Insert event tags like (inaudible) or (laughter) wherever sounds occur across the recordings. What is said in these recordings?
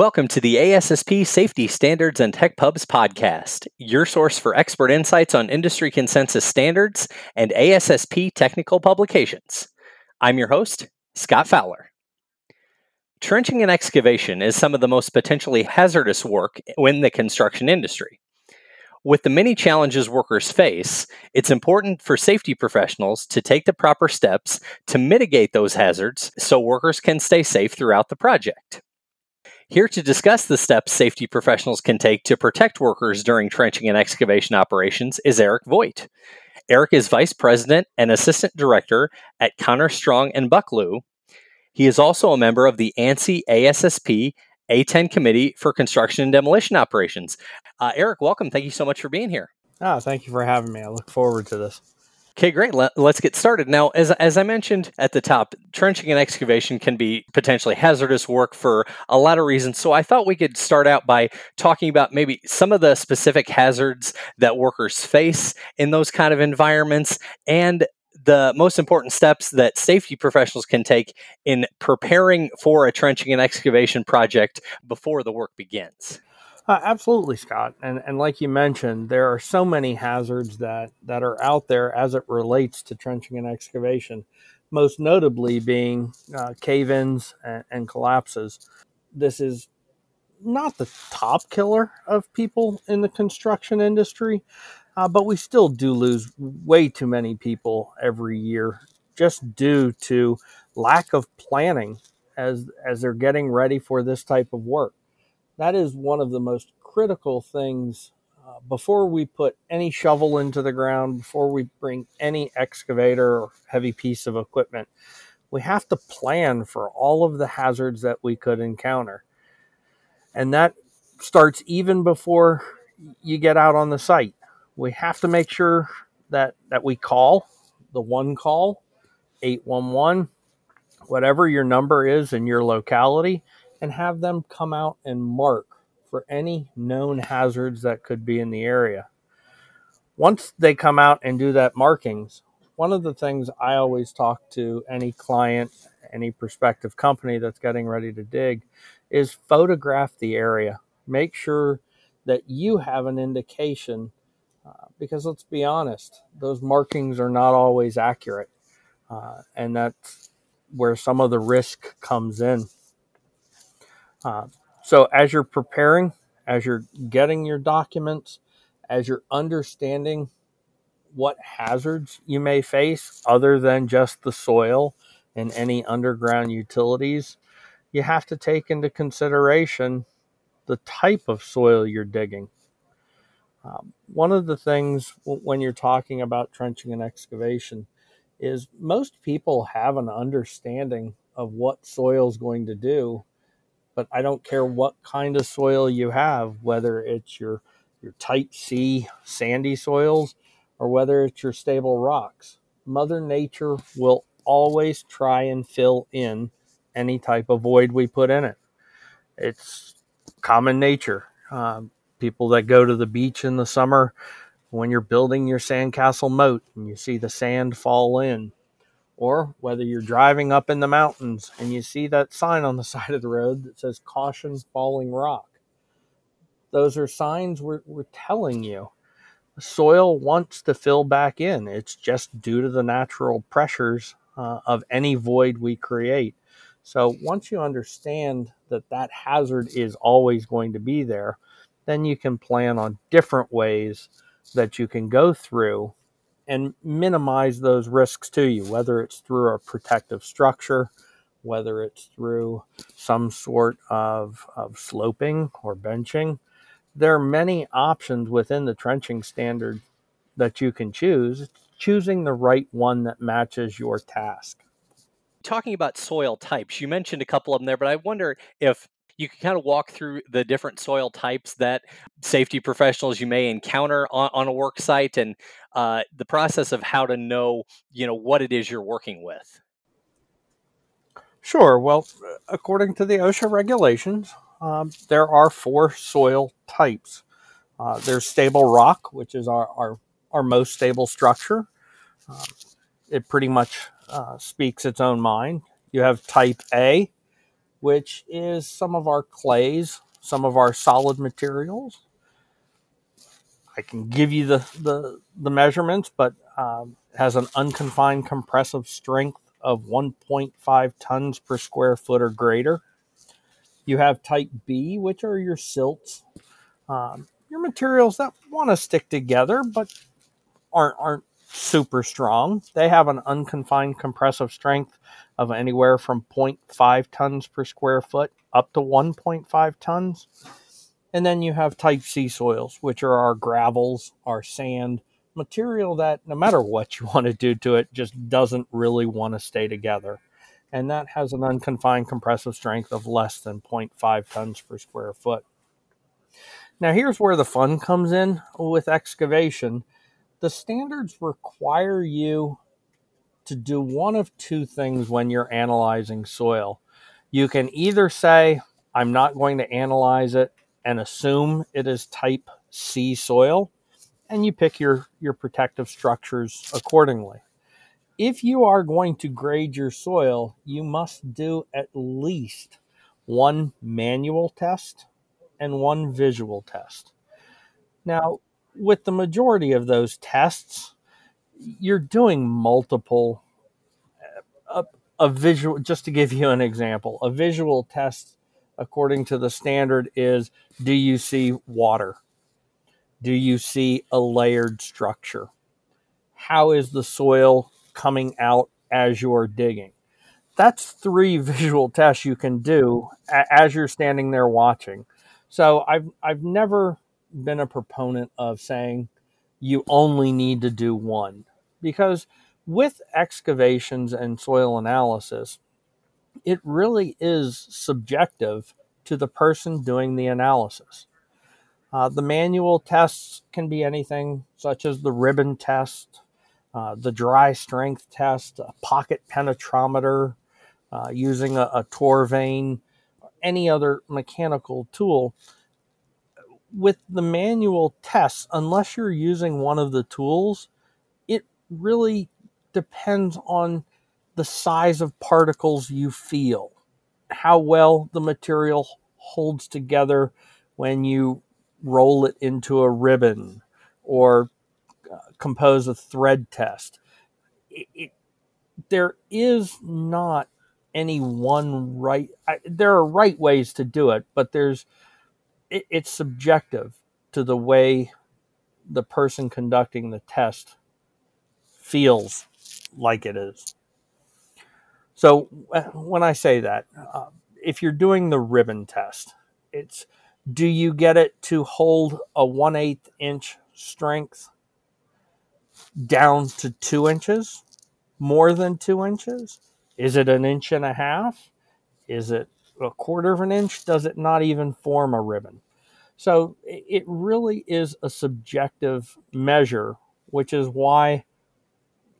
Welcome to the ASSP Safety Standards and Tech Pubs podcast, your source for expert insights on industry consensus standards and ASSP technical publications. I'm your host, Scott Fowler. Trenching and excavation is some of the most potentially hazardous work in the construction industry. With the many challenges workers face, it's important for safety professionals to take the proper steps to mitigate those hazards so workers can stay safe throughout the project. Here to discuss the steps safety professionals can take to protect workers during trenching and excavation operations is Eric Voigt. Eric is Vice President and Assistant Director at Conner Strong and Buckelew. He is also a member of the ANSI ASSP A10 Committee for Construction and Demolition Operations. Uh, Eric, welcome. Thank you so much for being here. Oh, thank you for having me. I look forward to this. Okay, great. Let, us get started. Now, as, as I mentioned at the top, trenching and excavation can be potentially hazardous work for a lot of reasons. So I thought we could start out by talking about maybe some of the specific hazards that workers face in those kind of environments and the most important steps that safety professionals can take in preparing for a trenching and excavation project before the work begins. Uh, absolutely, Scott. And and like you mentioned, there are so many hazards that that are out there as it relates to trenching and excavation. Most notably, being uh, cave-ins and, and collapses. This is not the top killer of people in the construction industry, uh, but we still do lose way too many people every year just due to lack of planning as as they're getting ready for this type of work that is one of the most critical things uh, before we put any shovel into the ground, before we bring any excavator or heavy piece of equipment. We have to plan for all of the hazards that we could encounter. And that starts even before you get out on the site. We have to make sure that, that we call the one call, 811, whatever your number is in your locality, and have them come out and mark for any known hazards that could be in the area. Once they come out and do that markings, one of the things I always talk to any client, any prospective company that's getting ready to dig is photograph the area. Make sure that you have an indication uh, because let's be honest, those markings are not always accurate. Uh, and that's where some of the risk comes in. Uh, so as you're preparing, as you're getting your documents, as you're understanding what hazards you may face other than just the soil and any underground utilities, you have to take into consideration the type of soil you're digging. Um, one of the things when you're talking about trenching and excavation is most people have an understanding of what soil is going to do but I don't care what kind of soil you have, whether it's your your type C sandy soils or whether it's your stable rocks. Mother Nature will always try and fill in any type of void we put in it. It's common nature. Um, people that go to the beach in the summer, when you're building your sandcastle moat and you see the sand fall in, or whether you're driving up in the mountains and you see that sign on the (laughs) side of the road that says caution falling rock. Those are signs we're, we're telling you. The soil wants to fill back in. It's just due to the natural pressures uh, of any void we create. So once you understand that that hazard is always going to be there, then you can plan on different ways that you can go through and minimize those risks to you, whether it's through a protective structure, whether it's through some sort of, of sloping or benching. There are many options within the trenching standard that you can choose, choosing the right one that matches your task. Talking about soil types, you mentioned a couple of them there, but I wonder if you can kind of walk through the different soil types that safety professionals you may encounter on, on a work site and uh, the process of how to know you know what it is you're working with. Sure well according to the OSHA regulations um, there are four soil types. Uh, there's stable rock which is our, our, our most stable structure. Um, it pretty much uh, speaks its own mind. You have type a which is some of our clays, some of our solid materials. I can give you the, the, the measurements, but um, has an unconfined compressive strength of 1.5 tons per square foot or greater. You have type B, which are your silts, um, your materials that want to stick together but aren't aren't super strong. They have an unconfined compressive strength of anywhere from 0.5 tons per square foot up to 1.5 tons. And then you have type C soils, which are our gravels, our sand, material that no matter what you want to do to it, just doesn't really want to stay together. And that has an unconfined compressive strength of less than 0.5 tons per square foot. Now, here's where the fun comes in with excavation. The standards require you to do one of two things when you're analyzing soil. You can either say, I'm not going to analyze it and assume it is type C soil, and you pick your, your protective structures accordingly. If you are going to grade your soil, you must do at least one manual test and one visual test. Now, with the majority of those tests, you're doing multiple uh, a, a visual just to give you an example a visual test according to the standard is do you see water? Do you see a layered structure? How is the soil coming out as you're digging? That's three (laughs) visual tests you can do as you're standing there watching. So i've i've never been a proponent of saying you only need to do one because with excavations and soil analysis, it really is subjective to the person doing the analysis. Uh, the manual tests can be anything such as the ribbon test, uh, the dry strength test, a pocket penetrometer, uh, using a, a Torvane, any other mechanical tool. With the manual tests, unless you're using one of the tools, it really depends on the size of particles you feel, how well the material holds together when you roll it into a ribbon or uh, compose a thread test. It, it, there is not any one right. I, there are right ways to do it, but there's it, it's subjective to the way the person conducting the test feels like it is. So when I say that, uh, if you're doing the ribbon test, it's do you get it to hold a one eighth inch strength down to two inches, more than two inches? Is it an inch and a half? Is it a quarter of an inch? Does it not even form a ribbon? So it really is a subjective measure, which is why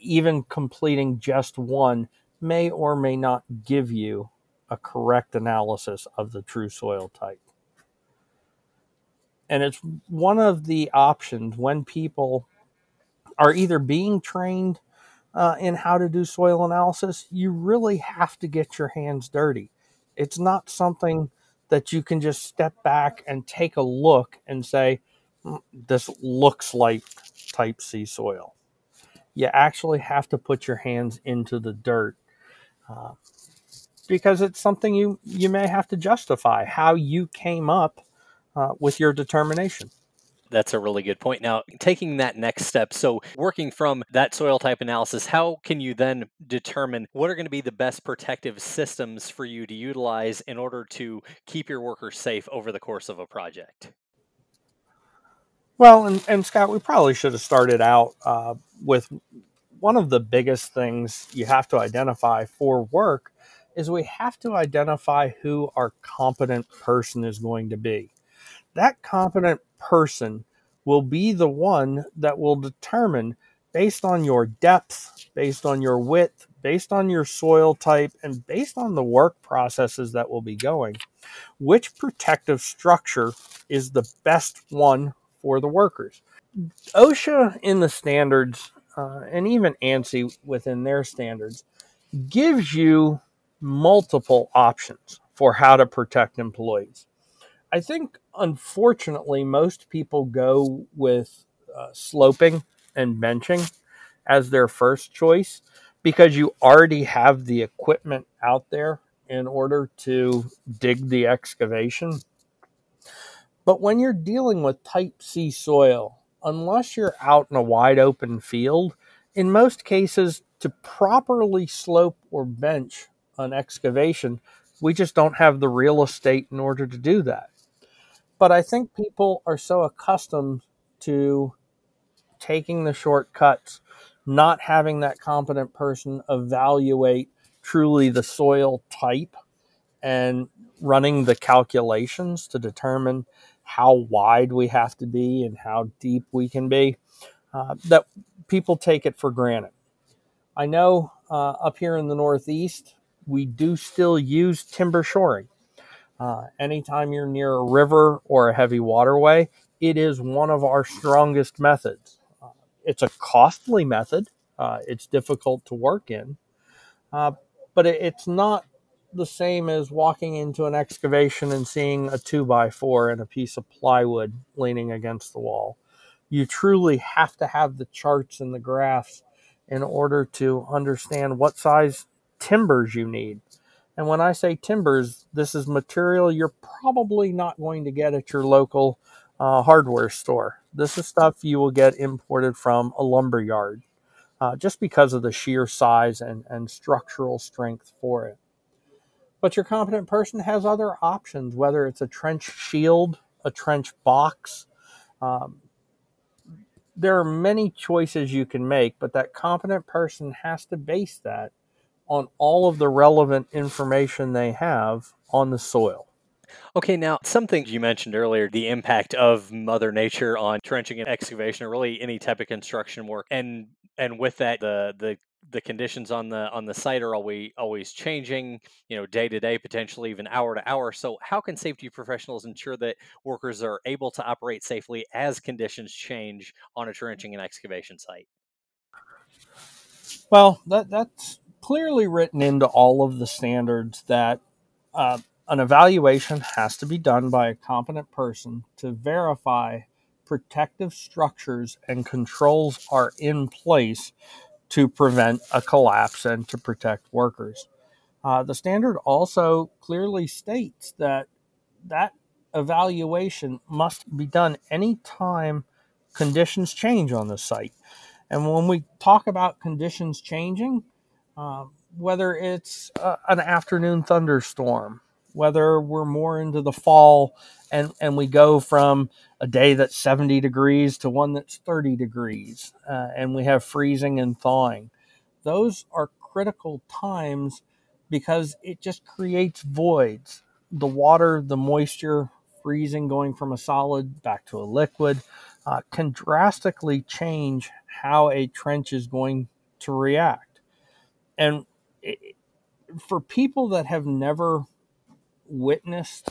even completing just one may or may not give you a correct analysis of the true soil type. And it's one of the options when people are either being trained uh, in how to do soil analysis, you really have to get your hands dirty. It's not something that you can just step back and take a look and say, mm, this looks like type C soil you actually have to put your hands into the dirt uh, because it's something you you may have to justify how you came up uh, with your determination. That's a really good point. Now, taking that next step, so working from that soil type analysis, how can you then determine what are going to be the best protective systems for you to utilize in order to keep your workers safe over the course of a project? Well, and, and Scott, we probably should have started out uh, with one of the biggest things you have to identify for work is we have to identify who our competent person is going to be. That competent person will be the one that will determine based on your depth, based on your width, based on your soil type, and based on the work processes that will be going, which protective structure is the best one for the workers. OSHA in the standards, uh, and even ANSI within their standards, gives you multiple options for how to protect employees. I think, unfortunately, most people go with uh, sloping and benching as their first choice because you already have the equipment out there in order to dig the excavation. But when you're dealing with type C soil, unless you're out in a wide open field, in most cases, to properly slope or bench an excavation, we just don't have the real estate in order to do that. But I think people are so accustomed to taking the shortcuts, not having that competent person evaluate truly the soil type and running the calculations to determine how wide we have to be and how deep we can be, uh, that people take it for granted. I know uh, up here in the Northeast, we do still use timber shoring. Uh, anytime you're near a river or a heavy waterway, it is one of our strongest methods. Uh, it's a costly method, uh, it's difficult to work in, uh, but it, it's not the same as walking into an excavation and seeing a two by four and a piece of plywood leaning against the wall. You truly have to have the charts and the graphs in order to understand what size timbers you need. And when I say timbers, this is material you're probably not going to get at your local uh, hardware store. This is stuff you will get imported from a lumber yard uh, just because of the sheer size and, and structural strength for it. But your competent person has other options, whether it's a trench shield, a trench box. Um, there are many choices you can make, but that competent person has to base that on all of the relevant information they have on the soil. Okay, now something you mentioned earlier, the impact of Mother Nature on trenching and excavation, or really any type of construction work, and and with that, the the the conditions on the on the site are always always changing you know day to day potentially even hour to hour. So how can safety professionals ensure that workers are able to operate safely as conditions change on a trenching and excavation site? Well that that's clearly written into all of the standards that uh, an evaluation has to be done by a competent person to verify protective structures and controls are in place to prevent a collapse and to protect workers. Uh, the standard also clearly states that that evaluation must be done anytime conditions change on the site. And when we talk about conditions changing, uh, whether it's an afternoon thunderstorm, whether we're more into the fall and, and we go from a day that's 70 degrees to one that's 30 degrees, uh, and we have freezing and thawing. Those are critical times because it just creates voids. The water, the moisture, freezing, going from a solid back to a liquid, uh, can drastically change how a trench is going to react. And for people that have never witnessed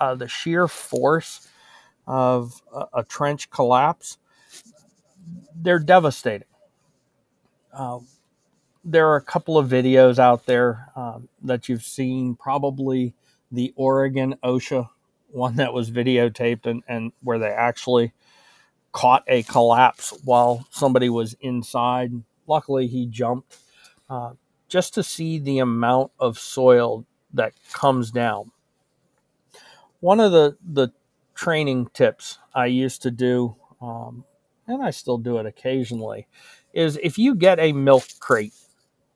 uh, the sheer force of a, a, trench collapse, they're devastating. Uh, there are a couple of videos out there um, that you've seen, probably the Oregon OSHA one that was videotaped and, and where they actually caught a collapse while somebody was inside. Luckily, he jumped uh, just to see the amount of soil that comes down one of the the training tips I used to do, um, and I still do it occasionally, is if you get a milk crate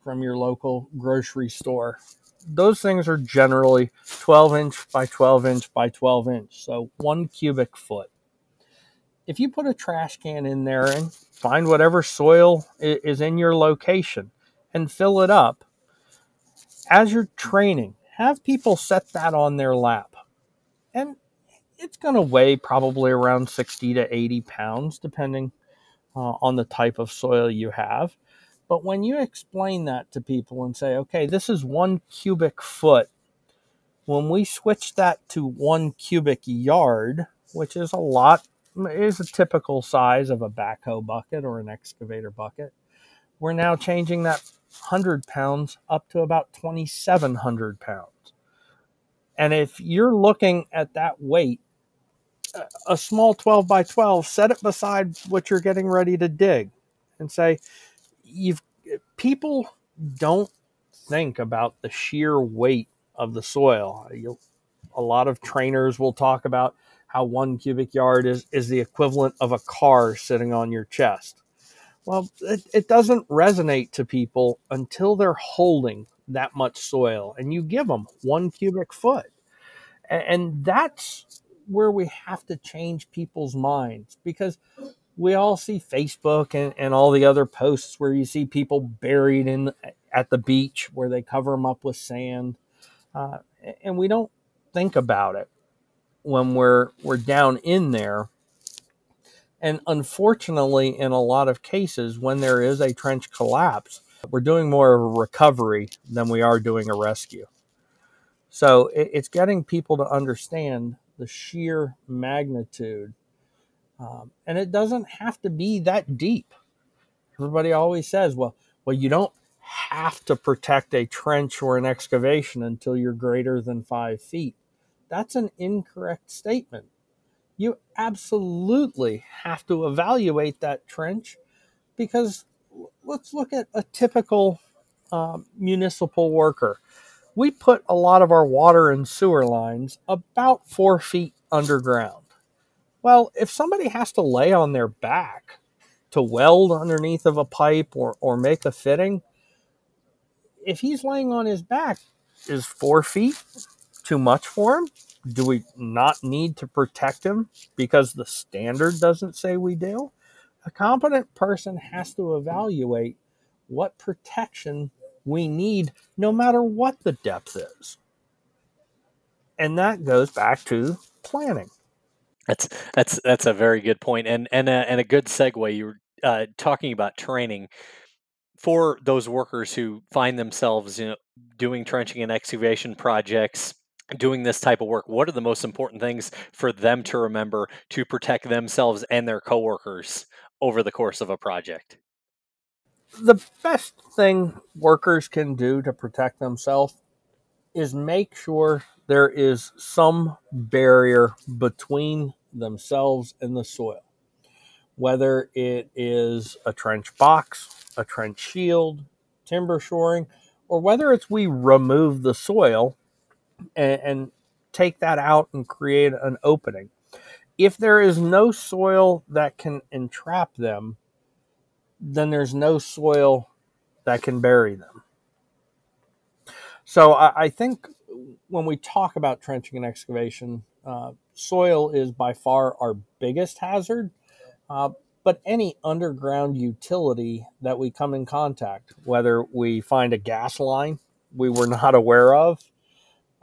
from your local grocery store, those things are generally 12 inch by 12 inch by 12 inch, so one cubic foot. If you put a trash can in there and find whatever soil is in your location and fill it up, as you're training, have people set that on their lap and it's going to weigh probably around 60 to 80 pounds, depending uh, on the type of soil you have. But when you explain that to people and say, okay, this is one cubic foot, when we switch that to one cubic yard, which is a lot, is a typical size of a backhoe bucket or an excavator bucket, we're now changing that 100 pounds up to about 2,700 pounds And if you're looking at that weight, a small 12 by 12, set it beside what you're getting ready to dig and say, you've people don't think about the sheer weight of the soil. You'll, a lot of trainers will talk about how one cubic yard is, is the equivalent of a car sitting on your chest. Well, it, it doesn't resonate to people until they're holding that much soil and you give them one cubic foot. And, and that's where we have to change people's minds because we all see Facebook and, and all the other posts where you see people buried in at the beach where they cover them up with sand, uh, and we don't think about it when we're we're down in there. And unfortunately, in a lot of cases, when there is a trench collapse, we're doing more of a recovery than we are doing a rescue. So it's getting people to understand the sheer magnitude um, and it doesn't have to be that deep. Everybody always says, well, well, you don't have to protect a trench or an excavation until you're greater than five feet. That's an incorrect statement. You absolutely have to evaluate that trench because let's look at a typical um, municipal worker. We put a lot of our water and sewer lines about four feet underground. Well, if somebody has to lay on their back to weld underneath of a pipe or, or make a fitting, if he's laying on his back, is four feet too much for him? Do we not need to protect him because the standard doesn't say we do? A competent person has to evaluate what protection we need no matter what the depth is. And that goes back to planning. That's that's that's a very good point, and and a, and a good segue. You were uh, talking about training for those workers who find themselves you know, doing trenching and excavation projects, doing this type of work. What are the most important things for them to remember to protect themselves and their coworkers over the course of a project? The best thing workers can do to protect themselves is make sure there is some barrier between themselves and the soil. Whether it is a trench box, a trench shield, timber shoring, or whether it's we remove the soil and, and take that out and create an opening. If there is no soil that can entrap them, then there's no soil that can bury them. So I, I think when we talk about trenching and excavation, uh, soil is by far our biggest hazard. Uh, but any underground utility that we come in contact, whether we find a gas line we were (laughs) not aware of,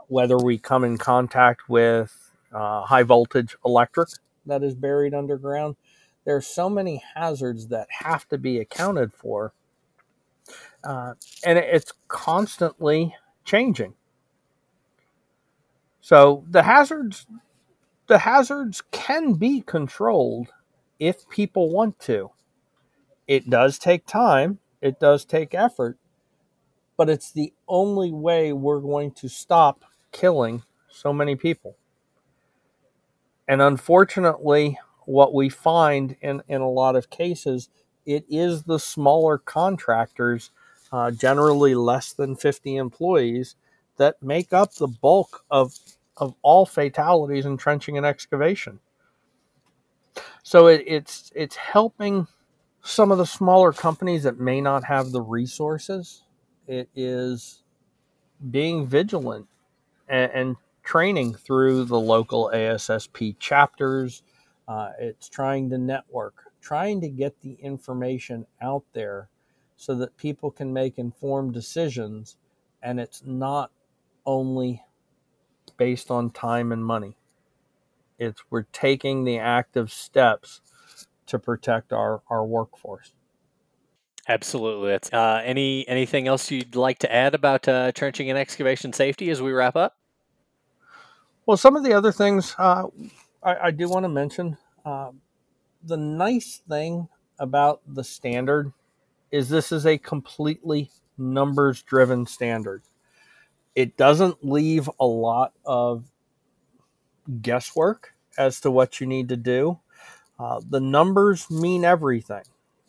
whether we come in contact with uh, high voltage electric that is buried underground, there are so many hazards that have to be accounted for. Uh, and it's constantly changing. So the hazards the hazards can be controlled if people want to. It does take time, it does take effort, but it's the only way we're going to stop killing so many people. And unfortunately, what we find in, in a lot of cases, it is the smaller contractors, uh, generally less than 50 employees, that make up the bulk of of all fatalities in trenching and excavation. So it, it's it's helping some of the smaller companies that may not have the resources. It is being vigilant and, and training through the local ASSP chapters. Uh, it's trying to network, trying to get the information out there so that people can make informed decisions and it's not only based on time and money. It's we're taking the active steps to protect our, our workforce. Absolutely. That's, uh, any anything else you'd like to add about uh, trenching and excavation safety as we wrap up? Well, some of the other things uh, I, I, do want to mention. Uh, the nice thing about the standard is this is a completely numbers driven standard It doesn't leave a lot of guesswork as to what you need to do. Uh, the numbers mean everything.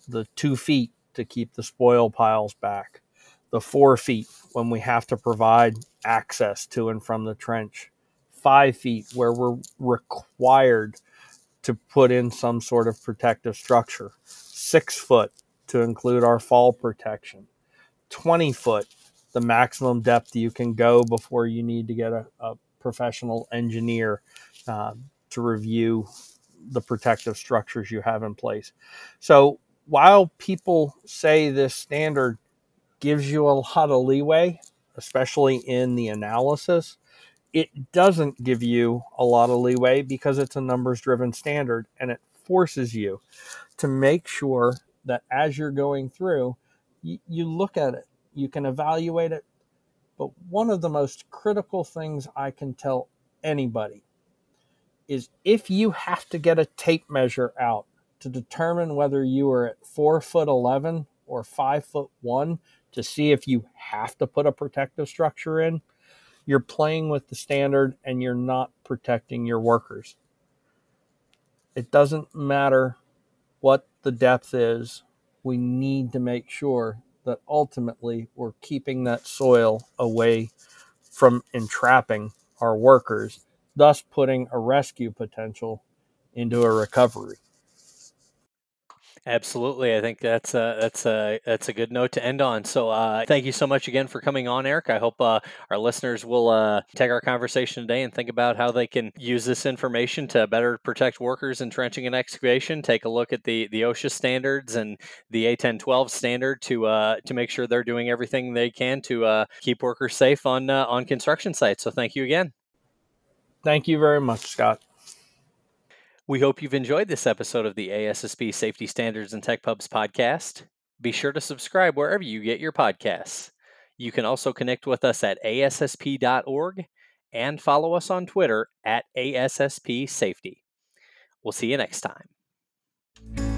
The two feet to keep the spoil piles back, the four feet when we have to provide access to and from the trench, five feet where we're required to put in some sort of protective structure, six foot to include our fall protection, 20 foot, the maximum depth you can go before you need to get a, a professional engineer uh, to review the protective structures you have in place. So while people say this standard gives you a lot of leeway, especially in the analysis, it doesn't give you a lot of leeway because it's a numbers driven standard and it forces you to make sure that as you're going through, you, you look at it, you can evaluate it. But one of the most critical things I can tell anybody is if you have to get a tape measure out to determine whether you are at four foot 11 or five foot one to see if you have to put a protective structure in, you're playing with the standard and you're not protecting your workers. It doesn't matter what the depth is, we need to make sure that ultimately we're keeping that soil away from entrapping our workers, thus putting a rescue potential into a recovery. Absolutely, I think that's a, that's a that's a good note to end on. So, uh, thank you so much again for coming on, Eric. I hope uh, our listeners will uh, take our conversation today and think about how they can use this information to better protect workers in trenching and excavation. Take a look at the the OSHA standards and the A1012 standard to uh, to make sure they're doing everything they can to uh, keep workers safe on uh, on construction sites. So, thank you again. Thank you very much, Scott. We hope you've enjoyed this episode of the ASSP Safety Standards and Tech Pubs podcast. Be sure to subscribe wherever you get your podcasts. You can also connect with us at ASSP.org and follow us on Twitter at ASSP Safety. We'll see you next time.